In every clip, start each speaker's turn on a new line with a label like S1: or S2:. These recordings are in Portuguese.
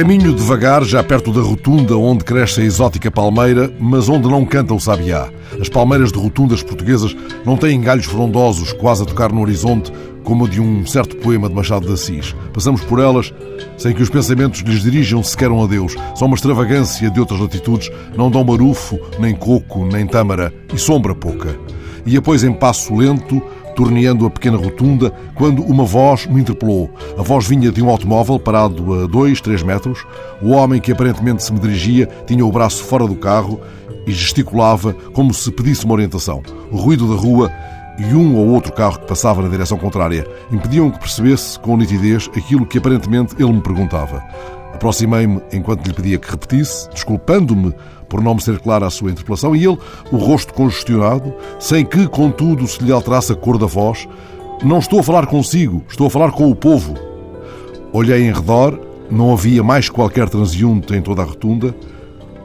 S1: Caminho devagar, já perto da rotunda onde cresce a exótica palmeira, mas onde não canta o sabiá. As palmeiras de rotundas portuguesas não têm galhos frondosos, quase a tocar no horizonte, como de um certo poema de Machado de Assis. Passamos por elas sem que os pensamentos lhes dirijam sequer um adeus. São uma extravagância de outras latitudes, não dão marufo, nem coco, nem tâmara e sombra pouca. E após em passo lento, torneando a pequena rotunda, quando uma voz me interpelou. A voz vinha de um automóvel parado a dois, três metros. O homem que aparentemente se me dirigia tinha o braço fora do carro e gesticulava como se pedisse uma orientação. O ruído da rua e um ou outro carro que passava na direção contrária impediam que percebesse com nitidez aquilo que aparentemente ele me perguntava. Aproximei-me enquanto lhe pedia que repetisse, desculpando-me por não me ser clara a sua interpelação, e ele, o rosto congestionado, sem que, contudo, se lhe alterasse a cor da voz, não estou a falar consigo, estou a falar com o povo. Olhei em redor, não havia mais qualquer transeunte em toda a rotunda.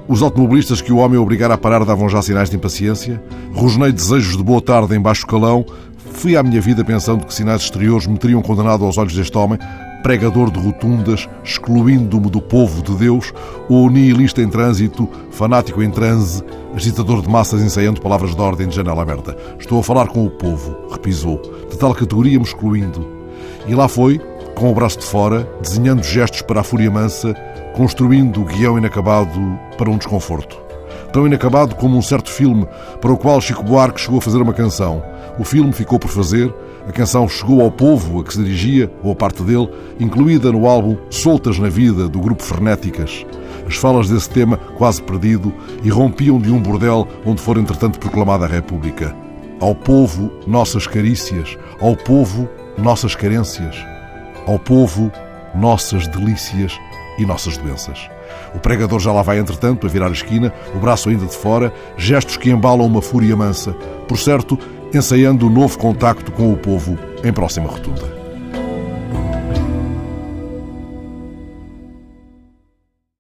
S1: Os automobilistas que o homem obrigara a parar davam já sinais de impaciência. Rosnei desejos de boa tarde em baixo calão. Fui à minha vida pensando que sinais exteriores me teriam condenado aos olhos deste homem, pregador de rotundas, excluindo-me do povo de Deus, ou nihilista em trânsito, fanático em transe, agitador de massas ensaiando palavras de ordem de janela aberta. Estou a falar com o povo, repisou, de tal categoria me excluindo. E lá foi, com o braço de fora, desenhando gestos para a fúria mansa, construindo o guião inacabado para um desconforto. Tão inacabado como um certo filme para o qual Chico Buarque chegou a fazer uma canção. O filme ficou por fazer, a canção chegou ao povo a que se dirigia, ou a parte dele, incluída no álbum Soltas na Vida, do grupo Frenéticas. As falas desse tema, quase perdido, irrompiam de um bordel onde for entretanto proclamada a República. Ao povo, nossas carícias. Ao povo, nossas carências. Ao povo, nossas delícias e nossas doenças. O pregador já lá vai, entretanto, a virar a esquina, o braço ainda de fora, gestos que embalam uma fúria mansa. Por certo, ensaiando o novo contacto com o povo em próxima rotunda.